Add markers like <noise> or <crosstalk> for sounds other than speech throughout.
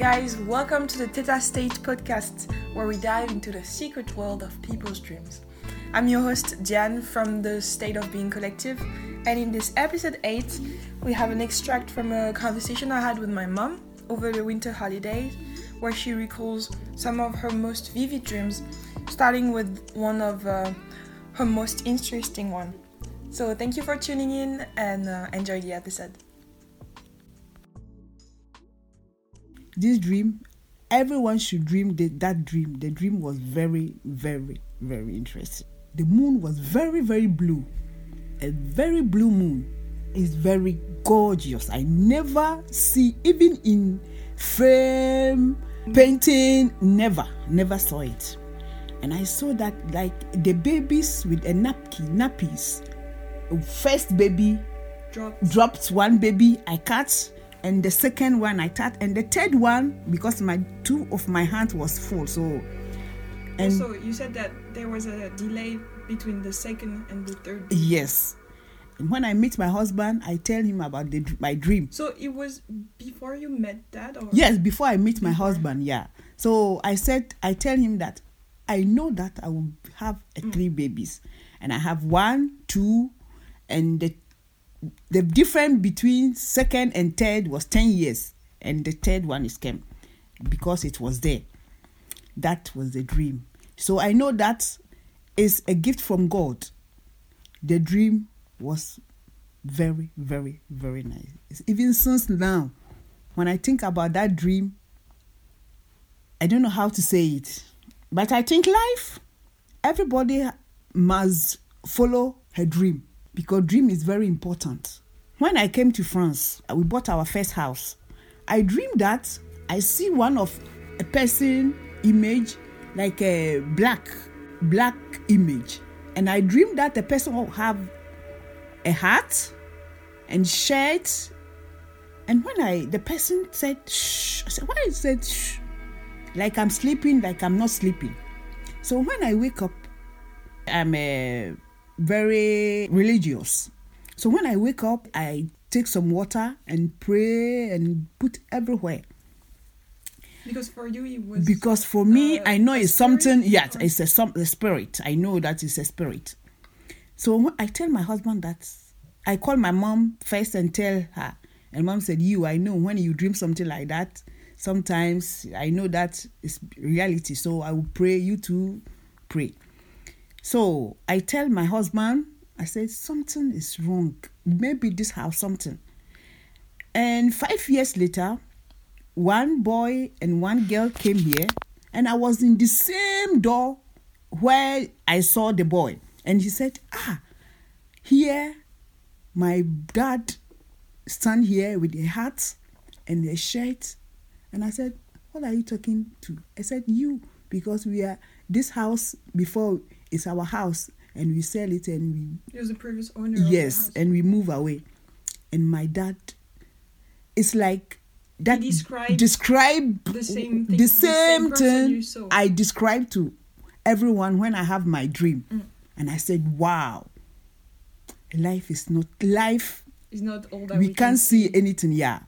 Guys, welcome to the Theta State podcast, where we dive into the secret world of people's dreams. I'm your host, Diane from the State of Being Collective, and in this episode 8, we have an extract from a conversation I had with my mom over the winter holidays, where she recalls some of her most vivid dreams, starting with one of uh, her most interesting one. So, thank you for tuning in and uh, enjoy the episode. This dream everyone should dream the, that dream. The dream was very very very interesting. The moon was very very blue. A very blue moon is very gorgeous. I never see even in frame painting never never saw it. And i saw that like the babies with a napkin nappies. First baby Dropped. dropped one baby i cut and the second one I cut, and the third one because my two of my hands was full. So, and also, you said that there was a delay between the second and the third. yes, and when I meet my husband, I tell him about the, my dream. So it was before you met Dad, or Yes, before I meet my Before. husband, yeah. So I said, I tell him that I know that I will have uh, three babies, and I have one, two, and the the difference between second and third was ten years, and the third one is came because it was there. That was the dream. So I know that is a gift from God. The dream was very, very, very nice. Even since now, when I think about that dream, I don't know how to say it, but I think life, everybody must follow her dream because dream is very important. When I came to France, we bought our first house. I dreamed that I see one of a person image like a black black image, and I dreamed that the person will have a hat and shirt. And when I the person said shh, I said why he said shh, like I'm sleeping, like I'm not sleeping. So when I wake up, I'm uh, very religious. So when I wake up, I take some water and pray and put everywhere. because for you it was Because for me, uh, I know it's spirit something. Yes, or- it's a some a spirit. I know that it's a spirit. So I tell my husband that I call my mom first and tell her, and mom said, "You, I know when you dream something like that. Sometimes I know that it's reality. So I will pray. You too, pray." So I tell my husband, I said something is wrong. Maybe this house something. And five years later, one boy and one girl came here, and I was in the same door where I saw the boy. And he said, Ah, here my dad stand here with a hat and a shirt. And I said, What are you talking to? I said, You, because we are this house before is our house and we sell it and we He was the previous owner. yes of the house. and we move away and my dad it's like that described describe the same thing- the the same same thing you saw. i describe to everyone when i have my dream Mm. and i said wow life is not life it's not all that we, we, can't see anything yeah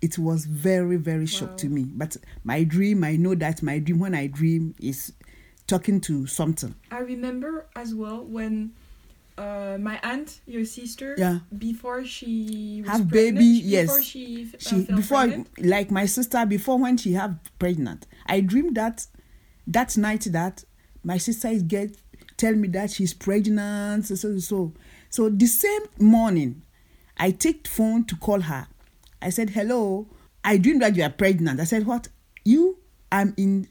it was very very shock Wow. to me but my dream i know that my dream when i dream is talking to something. I remember as well when uh, my aunt, your sister, Yeah. before she was Have pregnant, baby, before yes. she, uh, she before pregnant, like my sister before when she have pregnant. I dreamed that that night that my sister is get tell me that she's pregnant so so so. So the same morning i take phone to call her. I said hello i dreamed that you are pregnant. I said what? You i'm in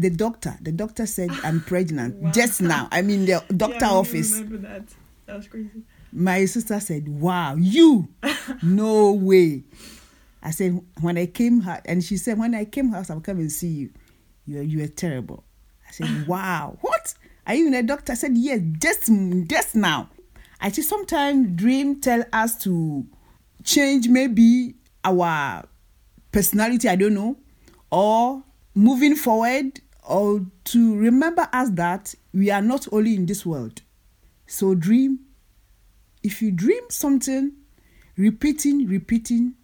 the doctor the doctor said i'm <laughs> pregnant Wow. just now i'm in the doctor <laughs> yeah, I office remember that. That was crazy. my sister said, Wow, you? no way. I said, When I came her, and she said, When I came house, I'll come and see you. You are, you are terrible. I said, <laughs> Wow, what? Are you in a doctor? I said, Yes, just, just now. I see sometimes dream tell us to change maybe our personality, I don't know, or moving forward, or to remember us that we are not only in this world. So dream. If you dream something, repeating, repeating,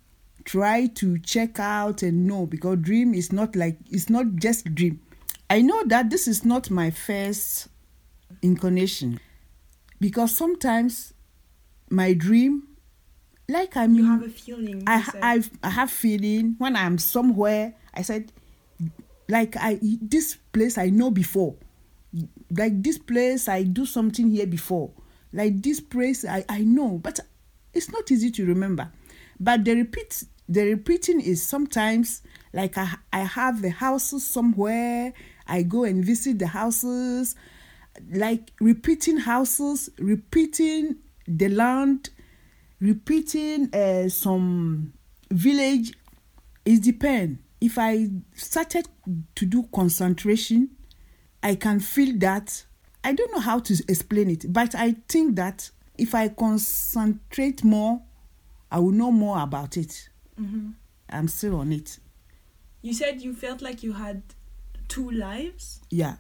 try to check out and know because dream is not like it's not just dream. I know that this is not my first incarnation because sometimes my dream like I'm You have a feeling. I. I I have feeling when I'm somewhere. I said, like I this place I know before, like this place I do something here before, like this place I I know, but it's not easy to remember. But the repeat the repeating is sometimes like I I have the houses somewhere. I go and visit the houses, like repeating houses, repeating the land repeating uh, some village it depend if i started to do concentration i can feel that i don't know how to explain it but i think that if i concentrate more i will know more about it Mhm. i'm still on it You said you felt like you had two lives. yeah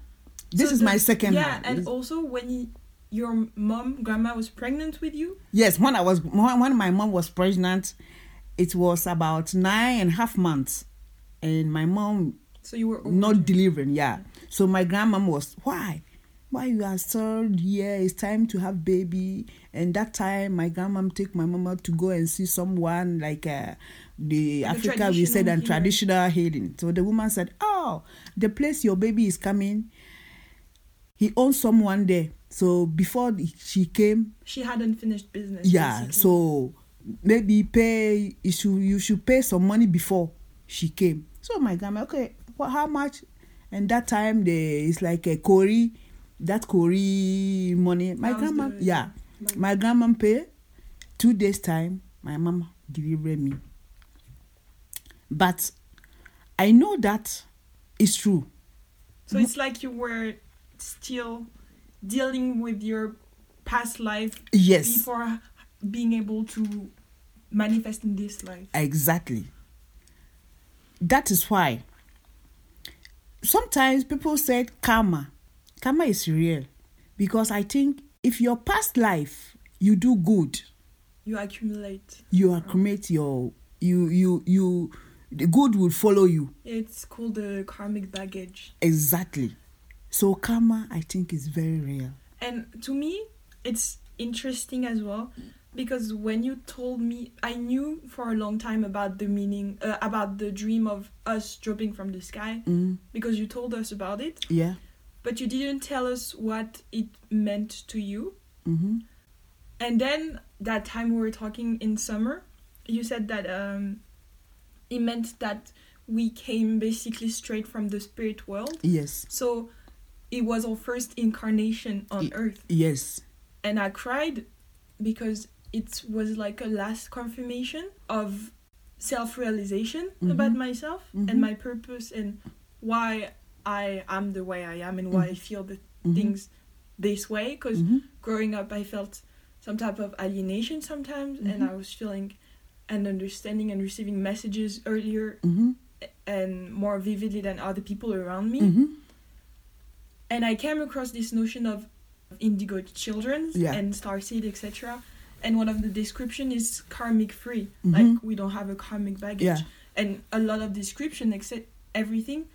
this So is the- my second Yeah, hand. and also when you, your mom, grandma, was pregnant with you. Yes, when I was when when my mom was pregnant, it was about nine and a half months, and my mom So you were not delivering. Yeah, so my grandmom was why, why you are still here? It's time to have baby. And that time, my grandmom take my mama to go and see someone like uh, the Africa we said and traditional healing. So the woman said, "Oh, the place your baby is coming." He owns someone there. So before she came, She hadn't finished business. yeah basically. so maybe pay you should you should pay some money before she came. So my grandma okay well, how much? And that time there is like a cowrie, that cowrie money. My grandma yeah. My grandma pay. Two days time my mama deliver me. But i know that it's true. So it's like you were still dealing with your past life yes. before being able to manifest in this life. Exactly. That is why sometimes people said karma. Karma is real because I think if your past life you do good, You accumulate. you accumulate your you you you the good will follow you It's called the karmic baggage. exactly. So karma, I think, is very real. And to me, it's interesting as well because when you told me, I knew for a long time about the meaning, uh, about the dream of us dropping from the sky Mm, because you told us about it, yeah. but you didn't tell us what it meant to you. Mm-hmm. And then that time we were talking in summer, you said that um, it meant that we came basically straight from the spirit world. Yes. So it was our first incarnation on Y- earth. Yes. And I cried because it was like a last confirmation of self realization Mhm. about myself Mhm. and my purpose and why I am the way I am and why I feel the Mhm. things this way. Because Mhm. growing up, I felt some type of alienation sometimes, and. I was feeling and understanding and receiving messages earlier and more vividly than other people around me. And I came across this notion of indigo children Yeah. and starseed, etc. And one of the description is karmic free, Mhm. like we don't have a karmic baggage. Yeah. And a lot of description, except everything,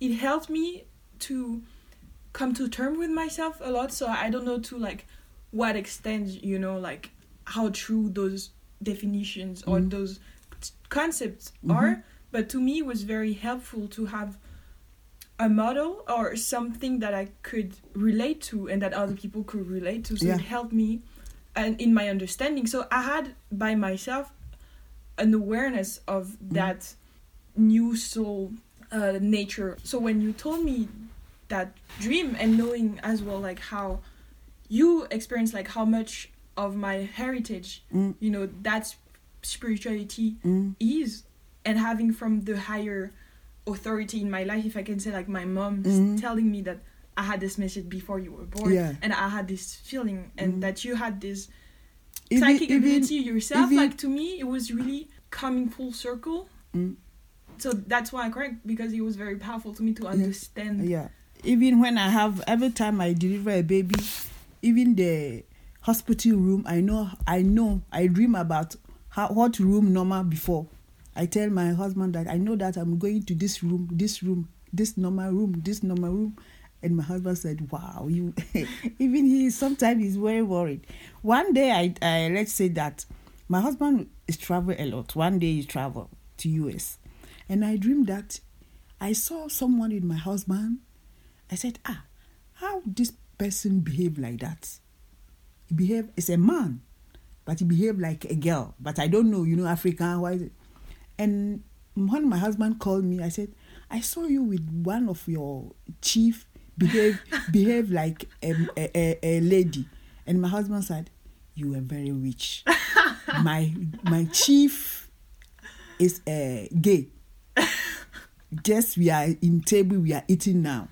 it helped me to come to term with myself a lot. So I don't know to like what extent, you know, like how true those definitions or Mhm. those t- concepts Mhm. are. But to me, it was very helpful to have a model or something that I could relate to and that other people could relate to. So Yeah. it helped me and in my understanding. So I had by myself an awareness of that new soul uh, nature. So when you told me that dream and knowing as well like how you experience like how much of my heritage, Mm. you know, that spirituality Mm. is and having from the higher authority in my life if i can say like my mom Mhm. telling me that i had this message before you were born Yeah. and i had this feeling and Mhm. that you had this Even- psychic even- ability yourself even- like to me it was really coming full circle Mm. so that's why i correct because it was very powerful to me to understand Yeah. Even when I have every time I deliver a baby, even the hospital room, I know I know I dream about how what room normal before. I tell my husband that I know that I'm going to this room, this room, this normal room, this normal room. And my husband said, "Wow, you." <laughs> even he sometimes is very worried. One day, I, I let's say that my husband is travel a lot. One day he travel to US, and I dreamed that I saw someone with my husband. I said, "Ah, how this person behave like that? He behave as a man, but he behave like a girl. But I don't know, you know, African. Why? is it? And when my husband called me, I said, I saw you with one of your chief behave behave like a, a, a, lady. And my husband said, You were very rich. my my chief is uh, gay. Just we are in table, we are eating now.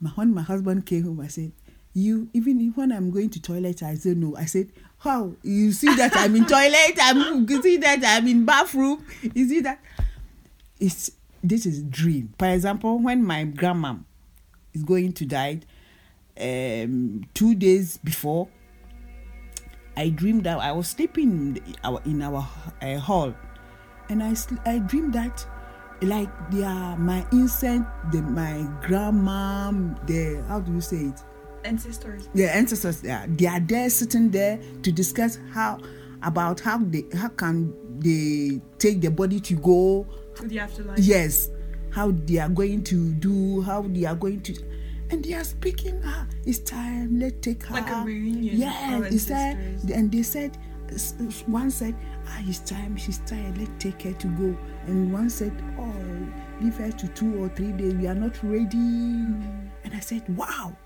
My, when my husband came home, I said, You even when I'm going to toilet, I said no. I said, How? You see that I'm in toilet, I'm you see that I'm in bathroom, you see that it's this is dream. For example, when my grandma is going to die, um, two days before, I dreamed that I was sleeping in our in our uh, hall, and I I dreamed that like they are my ancient, the my grandma, the how do you say it? Ancestors. the ancestors they are, they are there sitting there to discuss how about how they how can they take the body to go To the afterlife. yes how they are going to do how they are going to and they are speaking ah it's time let's take her. Like a reunion yeah it's time. and they said one said ah it's time she's tired let's take her to go. And one said oh leave her to two or three days we are not ready. Mm. and i said wow.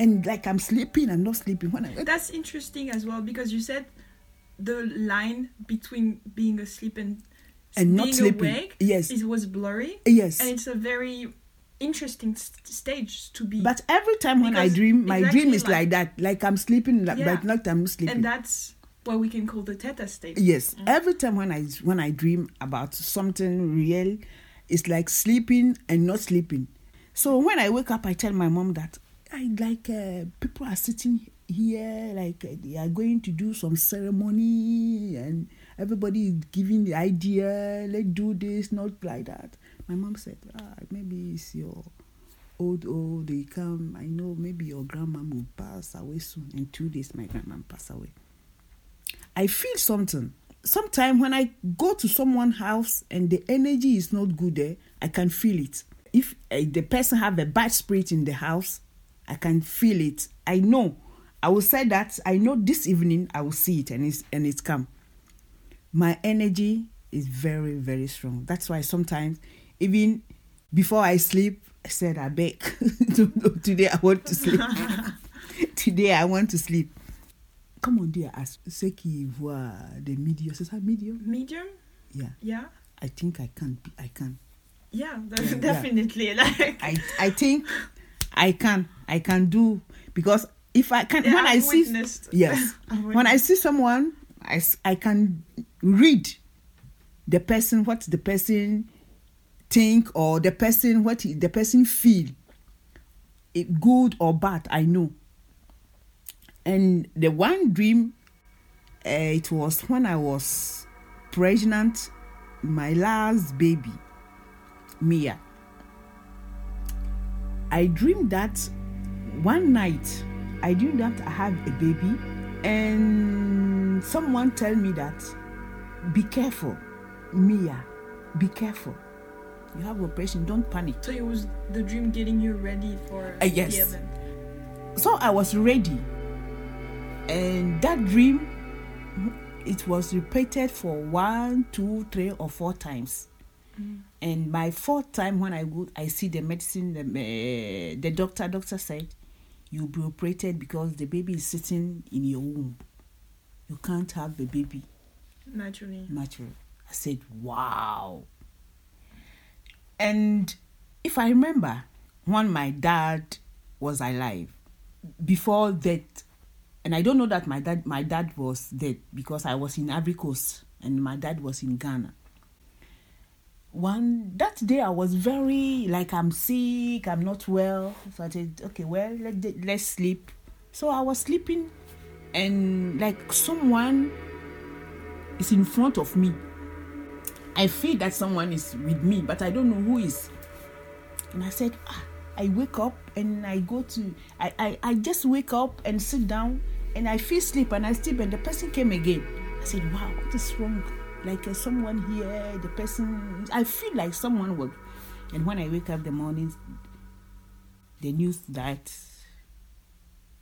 And like i'm sleeping i'm not sleeping. When i That's interesting as well because you said the line between being asleep and, And not sleeping. awake Yes. it was blurry. yes And it's a very interesting st- stage to be. but every time when i dream my exactly dream is like- like, that like i'm sleeping like, Yeah. but not i'm sleeping and that's what we can call the theta state. Yes, every time when I when I dream about something real, it's like sleeping and not sleeping. So when I wake up, I tell my mom that I like uh, people are sitting here, like uh, they are going to do some ceremony, and everybody is giving the idea. Let's do this, not like that. My mom said, ah, maybe it's your old old. They come. I know maybe your grandma will pass away soon. In two days, my grandma passed away. I feel something. Sometimes when I go to someone's house and the energy is not good there, I can feel it. If uh, the person have a bad spirit in the house, I can feel it. I know. I will say that I know this evening I will see it and it's and it's come. My energy is very very strong. That's why sometimes even before I sleep, I said I beg <laughs> today I want to sleep. <laughs> today I want to sleep. Come on, dear, as ceux qui voient des médiums, c'est ça, medium? Medium? Yeah, Yeah. I think I can. Be, I can. Yeah, Yeah, yeah. definitely. <laughs> Like I I think I can. I can do because if I can Yeah, when I I've see witnessed. yes when I see someone I I can read the person what the person think or the person what he- the person feel. It good or bad I know. And the one dream uh, it was when I was pregnant my last baby Mia. I dreamed that one night I dreamed that I have a baby and someone tell me that be careful Mia. Be careful. You have operation. Don't panic. So it was the dream getting you ready for Uh, yes. the event. so I was ready. And that dream it was repeated for one two three or four times. And my fourth time when I go I see the medicine the, uh, the doctor doctor said you'll be operated because the baby is sitting in your womb. You can't have the baby Naturally. Naturally. I said, wow. And if I remember, when my dad was alive, before that, and I don't know that my dad my dad was dead because I was in Ivory Coast and my dad was in Ghana. One that day I was very like I'm sick, I'm not well. So I said, okay, well let let's sleep. So I was sleeping, and like someone is in front of me I feel that someone is with me, but I don't know who is. And I said, ah, I wake up and I go to, I, I, I just wake up and sit down and I feel sleep and I sleep and the person came again. I said, wow, what is wrong? Like uh, someone here, the person, I feel like someone would. And when I wake up the morning, the news that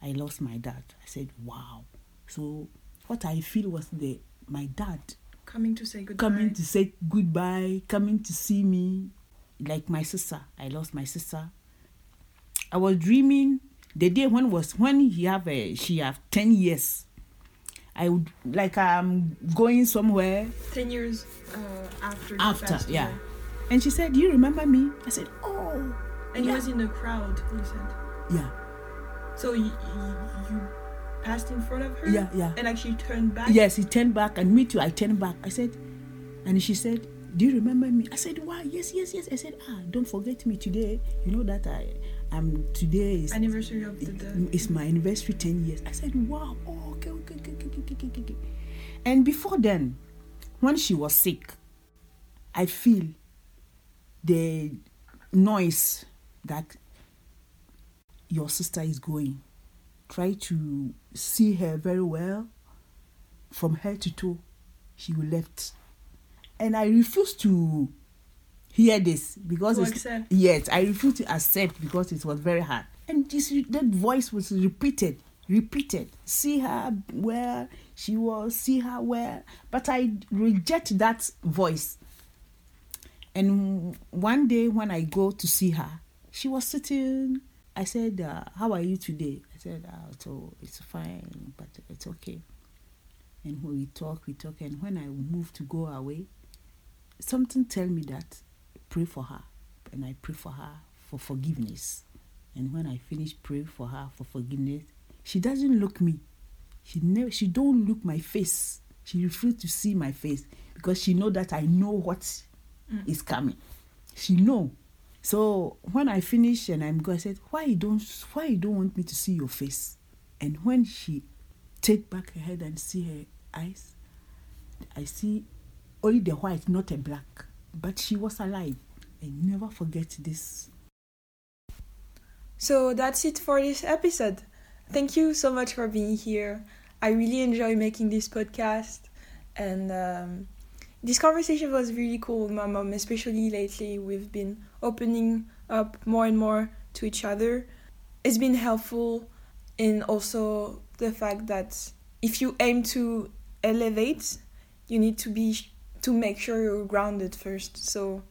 I lost my dad. I said, wow. So what I feel was the my dad Coming to say goodbye. coming to say goodbye, coming to see me, like my sister. I lost my sister. I was dreaming the day when was when he have a she have ten years. I would like I'm going somewhere Ten years uh, after. after, yeah. away. And she said, "Do you remember me?" I said, "Oh, And he was in the crowd. You said. yeah, So you, you, you passed in front of her. Yeah, yeah. And like she turned back. Yes, he turned back, and me too. I turned back. I said, and she said, "Do you remember me?" I said, "Why? Yes, yes, yes." I said, "Ah, don't forget me today. You know that I." um today is anniversary of the death. It's my anniversary 10 years. I said, wow, oh, okay, okay, okay, okay, okay, okay, And before then, when she was sick, I feel the noise that your sister is going. Try to see her very well from head to toe. She will left. And I refuse to hear this because To it's accept. yes, I refuse to accept because it was very hard. And this that voice was repeated, repeated. See her where she was, see her where. But I reject that voice. And one day when I go to see her, she was sitting. I said, uh, "How are you today?" Said, uh, "So it's fine, but it's okay." And when we talk, we talk. And when I move to go away, something tell me that pray for her, and I pray for her for forgiveness. And when I finish pray for her for forgiveness, she doesn't look me. She never. She don't look my face. She refuse to see my face because she know that I know what Mm. is coming. She know. So when I finish and I'm going, I said, "Why you don't? Why you don't want me to see your face?" And when she take back her head and see her eyes, I see only the white, not a black. But she was alive. I never forget this. So that's it for this episode. Thank you so much for being here. I really enjoy making this podcast, and um, this conversation was really cool with my mom, especially lately. We've been opening up more and more to each other. It's been helpful in also the fact that if you aim to elevate, you need to be to make sure you're grounded first. So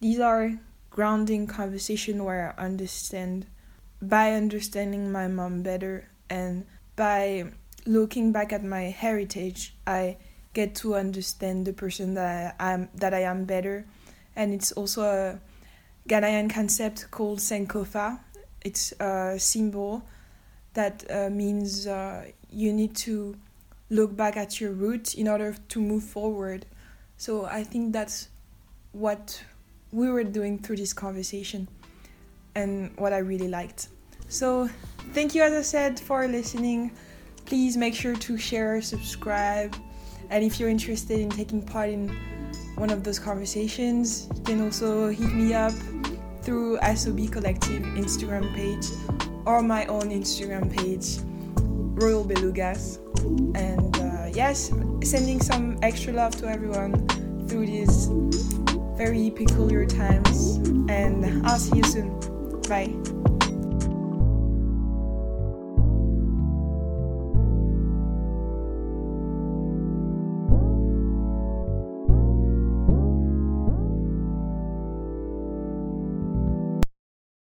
these are grounding conversation where I understand by understanding my mom better and by looking back at my heritage I get to understand the person that I am that I am better and it's also a Ghanaian concept called Sankofa it's a symbol that uh, means uh, you need to look back at your roots in order to move forward so I think that's what we were doing through this conversation and what I really liked. So, thank you, as I said, for listening. Please make sure to share, subscribe, and if you're interested in taking part in one of those conversations, you can also hit me up through SOB Collective Instagram page or my own Instagram page, Royal Belugas. And uh, yes, sending some extra love to everyone through these very peculiar times. And I'll see you soon. Bye.